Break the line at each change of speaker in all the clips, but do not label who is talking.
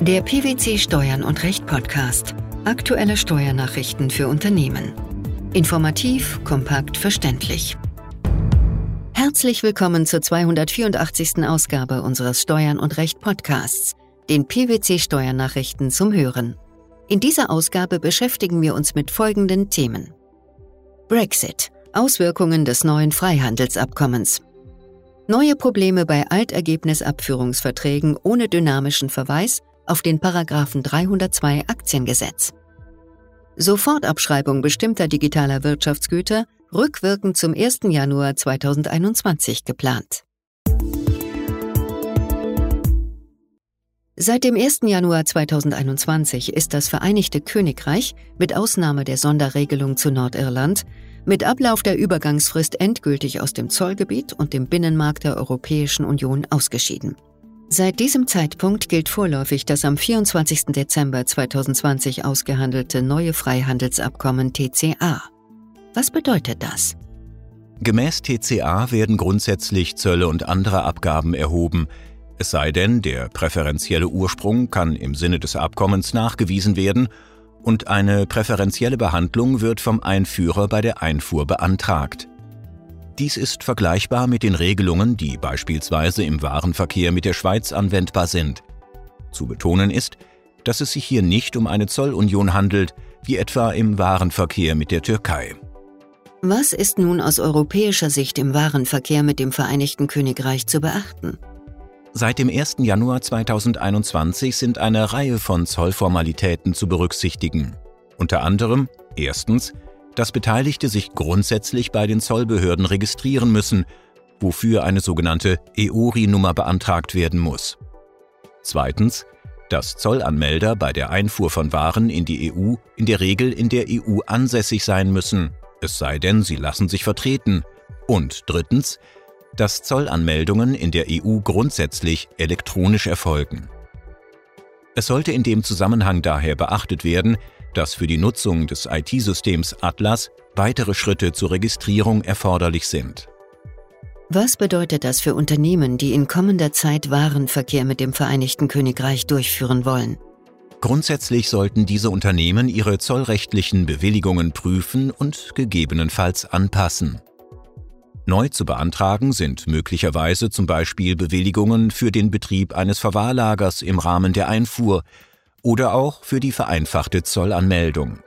Der PwC Steuern und Recht Podcast. Aktuelle Steuernachrichten für Unternehmen. Informativ, kompakt, verständlich. Herzlich willkommen zur 284. Ausgabe unseres Steuern und Recht Podcasts, den PwC Steuernachrichten zum Hören. In dieser Ausgabe beschäftigen wir uns mit folgenden Themen. Brexit. Auswirkungen des neuen Freihandelsabkommens. Neue Probleme bei Altergebnisabführungsverträgen ohne dynamischen Verweis auf den Paragraphen 302 Aktiengesetz. Sofortabschreibung bestimmter digitaler Wirtschaftsgüter rückwirkend zum 1. Januar 2021 geplant. Seit dem 1. Januar 2021 ist das Vereinigte Königreich, mit Ausnahme der Sonderregelung zu Nordirland, mit Ablauf der Übergangsfrist endgültig aus dem Zollgebiet und dem Binnenmarkt der Europäischen Union ausgeschieden. Seit diesem Zeitpunkt gilt vorläufig das am 24. Dezember 2020 ausgehandelte neue Freihandelsabkommen TCA. Was bedeutet das?
Gemäß TCA werden grundsätzlich Zölle und andere Abgaben erhoben, es sei denn, der präferentielle Ursprung kann im Sinne des Abkommens nachgewiesen werden und eine präferentielle Behandlung wird vom Einführer bei der Einfuhr beantragt. Dies ist vergleichbar mit den Regelungen, die beispielsweise im Warenverkehr mit der Schweiz anwendbar sind. Zu betonen ist, dass es sich hier nicht um eine Zollunion handelt, wie etwa im Warenverkehr mit der Türkei.
Was ist nun aus europäischer Sicht im Warenverkehr mit dem Vereinigten Königreich zu beachten?
Seit dem 1. Januar 2021 sind eine Reihe von Zollformalitäten zu berücksichtigen. Unter anderem erstens dass Beteiligte sich grundsätzlich bei den Zollbehörden registrieren müssen, wofür eine sogenannte EORI-Nummer beantragt werden muss. Zweitens, dass Zollanmelder bei der Einfuhr von Waren in die EU in der Regel in der EU ansässig sein müssen, es sei denn, sie lassen sich vertreten. Und drittens, dass Zollanmeldungen in der EU grundsätzlich elektronisch erfolgen. Es sollte in dem Zusammenhang daher beachtet werden, dass für die Nutzung des IT-Systems Atlas weitere Schritte zur Registrierung erforderlich sind.
Was bedeutet das für Unternehmen, die in kommender Zeit Warenverkehr mit dem Vereinigten Königreich durchführen wollen?
Grundsätzlich sollten diese Unternehmen ihre zollrechtlichen Bewilligungen prüfen und gegebenenfalls anpassen. Neu zu beantragen sind möglicherweise zum Beispiel Bewilligungen für den Betrieb eines Verwahrlagers im Rahmen der Einfuhr oder auch für die vereinfachte Zollanmeldung.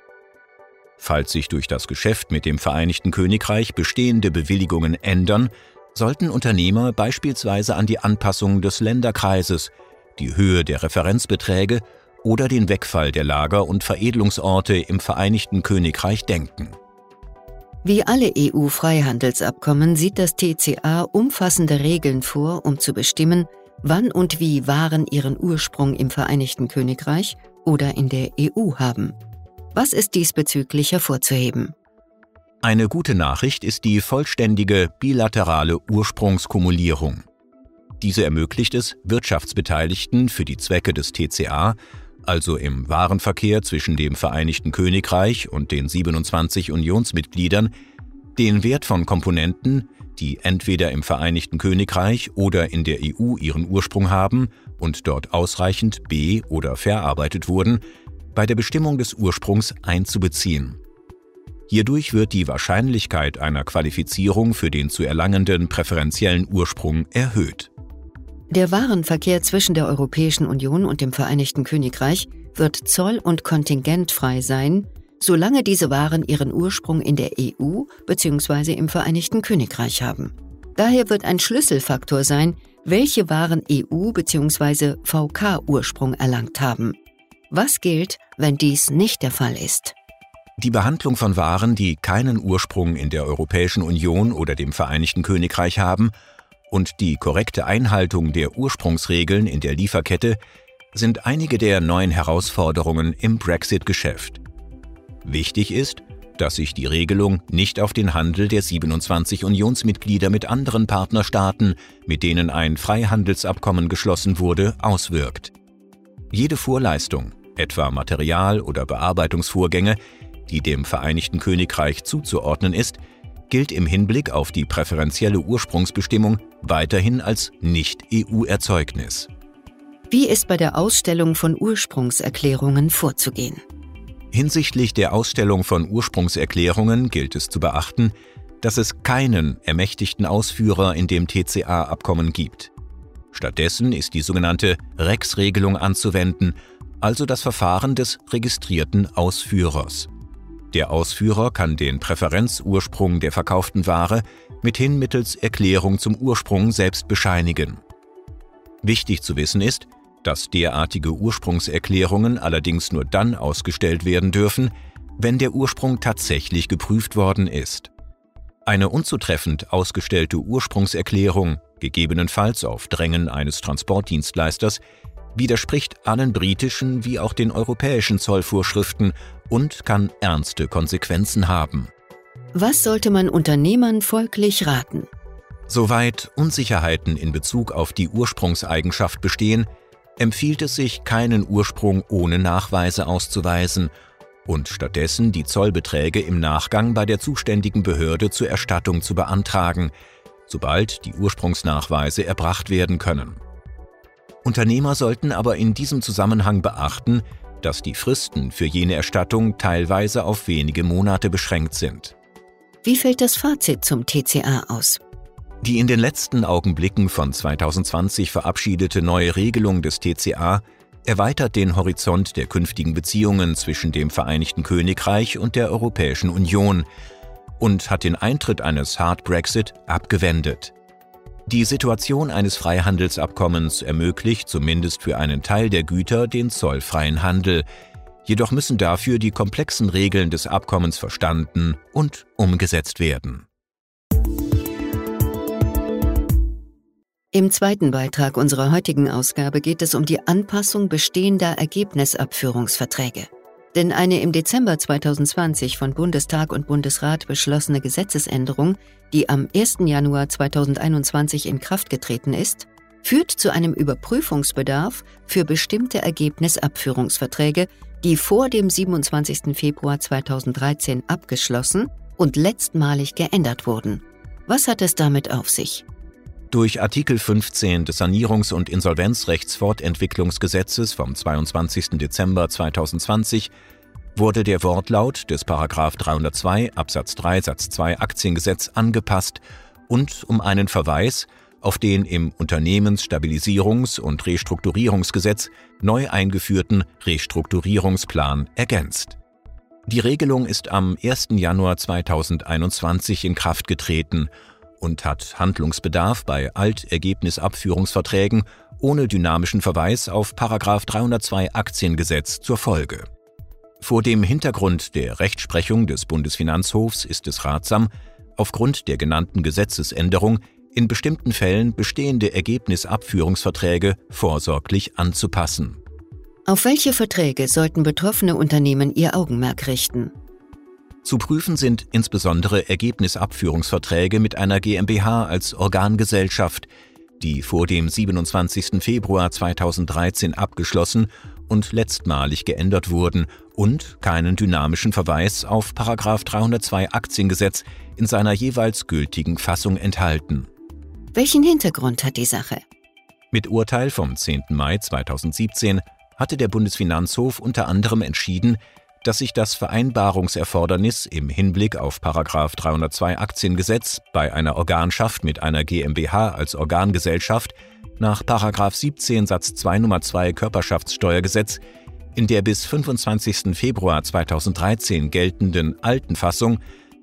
Falls sich durch das Geschäft mit dem Vereinigten Königreich bestehende Bewilligungen ändern, sollten Unternehmer beispielsweise an die Anpassung des Länderkreises, die Höhe der Referenzbeträge oder den Wegfall der Lager- und Veredelungsorte im Vereinigten Königreich denken.
Wie alle EU-Freihandelsabkommen sieht das TCA umfassende Regeln vor, um zu bestimmen, wann und wie Waren ihren Ursprung im Vereinigten Königreich oder in der EU haben. Was ist diesbezüglich hervorzuheben?
Eine gute Nachricht ist die vollständige bilaterale Ursprungskumulierung. Diese ermöglicht es Wirtschaftsbeteiligten für die Zwecke des TCA, also im Warenverkehr zwischen dem Vereinigten Königreich und den 27 Unionsmitgliedern, den Wert von Komponenten, die entweder im Vereinigten Königreich oder in der EU ihren Ursprung haben und dort ausreichend be- oder verarbeitet wurden, bei der Bestimmung des Ursprungs einzubeziehen. Hierdurch wird die Wahrscheinlichkeit einer Qualifizierung für den zu erlangenden präferentiellen Ursprung erhöht.
Der Warenverkehr zwischen der Europäischen Union und dem Vereinigten Königreich wird zoll- und kontingentfrei sein, solange diese Waren ihren Ursprung in der EU bzw. im Vereinigten Königreich haben. Daher wird ein Schlüsselfaktor sein, welche Waren EU bzw. VK-Ursprung erlangt haben. Was gilt, wenn dies nicht der Fall ist?
Die Behandlung von Waren, die keinen Ursprung in der Europäischen Union oder dem Vereinigten Königreich haben, und die korrekte Einhaltung der Ursprungsregeln in der Lieferkette sind einige der neuen Herausforderungen im Brexit-Geschäft. Wichtig ist, dass sich die Regelung nicht auf den Handel der 27 Unionsmitglieder mit anderen Partnerstaaten, mit denen ein Freihandelsabkommen geschlossen wurde, auswirkt. Jede Vorleistung, etwa Material- oder Bearbeitungsvorgänge, die dem Vereinigten Königreich zuzuordnen ist, gilt im Hinblick auf die präferentielle Ursprungsbestimmung weiterhin als Nicht-EU-Erzeugnis.
Wie ist bei der Ausstellung von Ursprungserklärungen vorzugehen?
Hinsichtlich der Ausstellung von Ursprungserklärungen gilt es zu beachten, dass es keinen ermächtigten Ausführer in dem TCA-Abkommen gibt. Stattdessen ist die sogenannte Rex-Regelung anzuwenden, also das Verfahren des registrierten Ausführers. Der Ausführer kann den Präferenzursprung der verkauften Ware mithin mittels Erklärung zum Ursprung selbst bescheinigen. Wichtig zu wissen ist, dass derartige Ursprungserklärungen allerdings nur dann ausgestellt werden dürfen, wenn der Ursprung tatsächlich geprüft worden ist. Eine unzutreffend ausgestellte Ursprungserklärung, gegebenenfalls auf Drängen eines Transportdienstleisters, widerspricht allen britischen wie auch den europäischen Zollvorschriften und kann ernste Konsequenzen haben.
Was sollte man Unternehmern folglich raten?
Soweit Unsicherheiten in Bezug auf die Ursprungseigenschaft bestehen, empfiehlt es sich, keinen Ursprung ohne Nachweise auszuweisen und stattdessen die Zollbeträge im Nachgang bei der zuständigen Behörde zur Erstattung zu beantragen, sobald die Ursprungsnachweise erbracht werden können. Unternehmer sollten aber in diesem Zusammenhang beachten, dass die Fristen für jene Erstattung teilweise auf wenige Monate beschränkt sind.
Wie fällt das Fazit zum TCA aus?
Die in den letzten Augenblicken von 2020 verabschiedete neue Regelung des TCA erweitert den Horizont der künftigen Beziehungen zwischen dem Vereinigten Königreich und der Europäischen Union und hat den Eintritt eines Hard Brexit abgewendet. Die Situation eines Freihandelsabkommens ermöglicht zumindest für einen Teil der Güter den zollfreien Handel, jedoch müssen dafür die komplexen Regeln des Abkommens verstanden und umgesetzt werden.
Im zweiten Beitrag unserer heutigen Ausgabe geht es um die Anpassung bestehender Ergebnisabführungsverträge. Denn eine im Dezember 2020 von Bundestag und Bundesrat beschlossene Gesetzesänderung, die am 1. Januar 2021 in Kraft getreten ist, führt zu einem Überprüfungsbedarf für bestimmte Ergebnisabführungsverträge, die vor dem 27. Februar 2013 abgeschlossen und letztmalig geändert wurden. Was hat es damit auf sich?
Durch Artikel 15 des Sanierungs- und Insolvenzrechtsfortentwicklungsgesetzes vom 22. Dezember 2020 wurde der Wortlaut des 302 Absatz 3 Satz 2 Aktiengesetz angepasst und um einen Verweis auf den im Unternehmensstabilisierungs- und Restrukturierungsgesetz neu eingeführten Restrukturierungsplan ergänzt. Die Regelung ist am 1. Januar 2021 in Kraft getreten und hat Handlungsbedarf bei Altergebnisabführungsverträgen ohne dynamischen Verweis auf 302 Aktiengesetz zur Folge. Vor dem Hintergrund der Rechtsprechung des Bundesfinanzhofs ist es ratsam, aufgrund der genannten Gesetzesänderung in bestimmten Fällen bestehende Ergebnisabführungsverträge vorsorglich anzupassen.
Auf welche Verträge sollten betroffene Unternehmen ihr Augenmerk richten?
Zu prüfen sind insbesondere Ergebnisabführungsverträge mit einer GmbH als Organgesellschaft, die vor dem 27. Februar 2013 abgeschlossen und letztmalig geändert wurden und keinen dynamischen Verweis auf 302 Aktiengesetz in seiner jeweils gültigen Fassung enthalten.
Welchen Hintergrund hat die Sache?
Mit Urteil vom 10. Mai 2017 hatte der Bundesfinanzhof unter anderem entschieden, dass sich das Vereinbarungserfordernis im Hinblick auf 302 Aktiengesetz bei einer Organschaft mit einer GmbH als Organgesellschaft nach 17 Satz 2 Nummer 2 Körperschaftssteuergesetz in der bis 25. Februar 2013 geltenden alten Fassung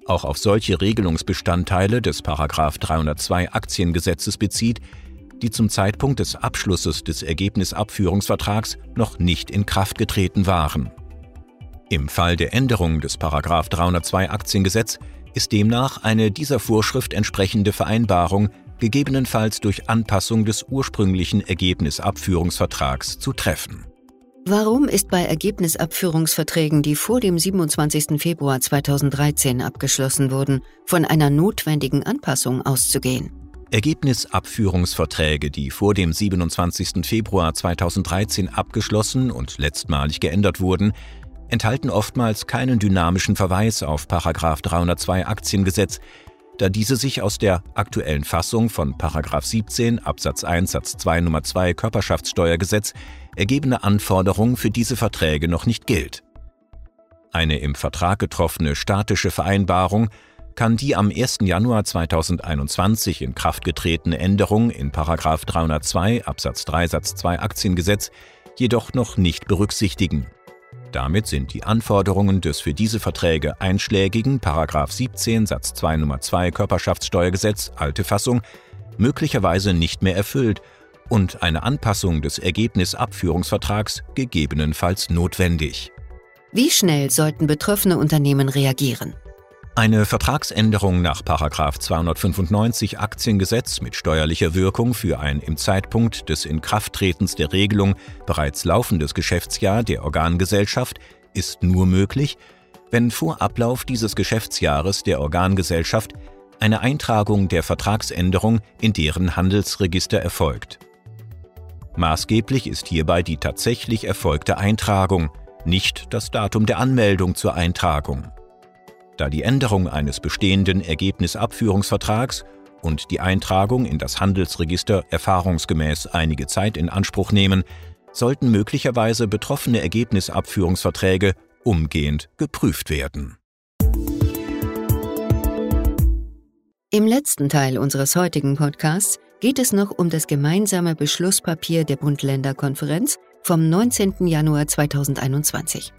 auch auf solche Regelungsbestandteile des 302 Aktiengesetzes bezieht, die zum Zeitpunkt des Abschlusses des Ergebnisabführungsvertrags noch nicht in Kraft getreten waren. Im Fall der Änderung des 302 Aktiengesetz ist demnach eine dieser Vorschrift entsprechende Vereinbarung gegebenenfalls durch Anpassung des ursprünglichen Ergebnisabführungsvertrags zu treffen.
Warum ist bei Ergebnisabführungsverträgen, die vor dem 27. Februar 2013 abgeschlossen wurden, von einer notwendigen Anpassung auszugehen?
Ergebnisabführungsverträge, die vor dem 27. Februar 2013 abgeschlossen und letztmalig geändert wurden, enthalten oftmals keinen dynamischen Verweis auf 302 Aktiengesetz, da diese sich aus der aktuellen Fassung von 17 Absatz 1 Satz 2 Nummer 2 Körperschaftssteuergesetz ergebene Anforderung für diese Verträge noch nicht gilt. Eine im Vertrag getroffene statische Vereinbarung kann die am 1. Januar 2021 in Kraft getretene Änderung in 302 Absatz 3 Satz 2 Aktiengesetz jedoch noch nicht berücksichtigen. Damit sind die Anforderungen des für diese Verträge einschlägigen 17 Satz 2 Nummer 2 Körperschaftssteuergesetz alte Fassung möglicherweise nicht mehr erfüllt und eine Anpassung des Ergebnisabführungsvertrags gegebenenfalls notwendig.
Wie schnell sollten betroffene Unternehmen reagieren?
Eine Vertragsänderung nach 295 Aktiengesetz mit steuerlicher Wirkung für ein im Zeitpunkt des Inkrafttretens der Regelung bereits laufendes Geschäftsjahr der Organgesellschaft ist nur möglich, wenn vor Ablauf dieses Geschäftsjahres der Organgesellschaft eine Eintragung der Vertragsänderung in deren Handelsregister erfolgt. Maßgeblich ist hierbei die tatsächlich erfolgte Eintragung, nicht das Datum der Anmeldung zur Eintragung da die Änderung eines bestehenden Ergebnisabführungsvertrags und die Eintragung in das Handelsregister erfahrungsgemäß einige Zeit in Anspruch nehmen, sollten möglicherweise betroffene Ergebnisabführungsverträge umgehend geprüft werden.
Im letzten Teil unseres heutigen Podcasts geht es noch um das gemeinsame Beschlusspapier der Bund-Länder-Konferenz vom 19. Januar 2021.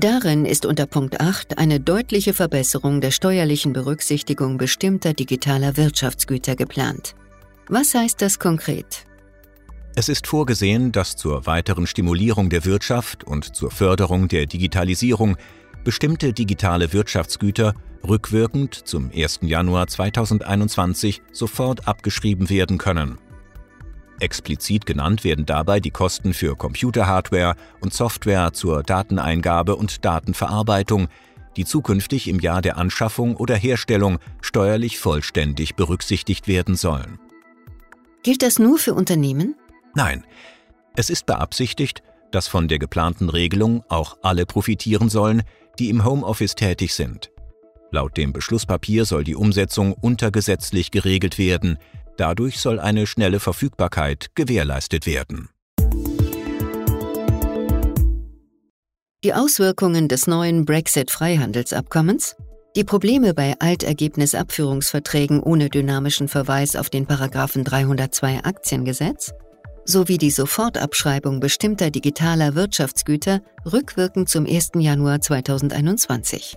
Darin ist unter Punkt 8 eine deutliche Verbesserung der steuerlichen Berücksichtigung bestimmter digitaler Wirtschaftsgüter geplant. Was heißt das konkret?
Es ist vorgesehen, dass zur weiteren Stimulierung der Wirtschaft und zur Förderung der Digitalisierung bestimmte digitale Wirtschaftsgüter rückwirkend zum 1. Januar 2021 sofort abgeschrieben werden können. Explizit genannt werden dabei die Kosten für Computerhardware und Software zur Dateneingabe und Datenverarbeitung, die zukünftig im Jahr der Anschaffung oder Herstellung steuerlich vollständig berücksichtigt werden sollen.
Gilt das nur für Unternehmen?
Nein, es ist beabsichtigt, dass von der geplanten Regelung auch alle profitieren sollen, die im Homeoffice tätig sind. Laut dem Beschlusspapier soll die Umsetzung untergesetzlich geregelt werden, Dadurch soll eine schnelle Verfügbarkeit gewährleistet werden.
Die Auswirkungen des neuen Brexit-Freihandelsabkommens, die Probleme bei Altergebnisabführungsverträgen ohne dynamischen Verweis auf den Paragraphen 302 Aktiengesetz sowie die Sofortabschreibung bestimmter digitaler Wirtschaftsgüter rückwirkend zum 1. Januar 2021.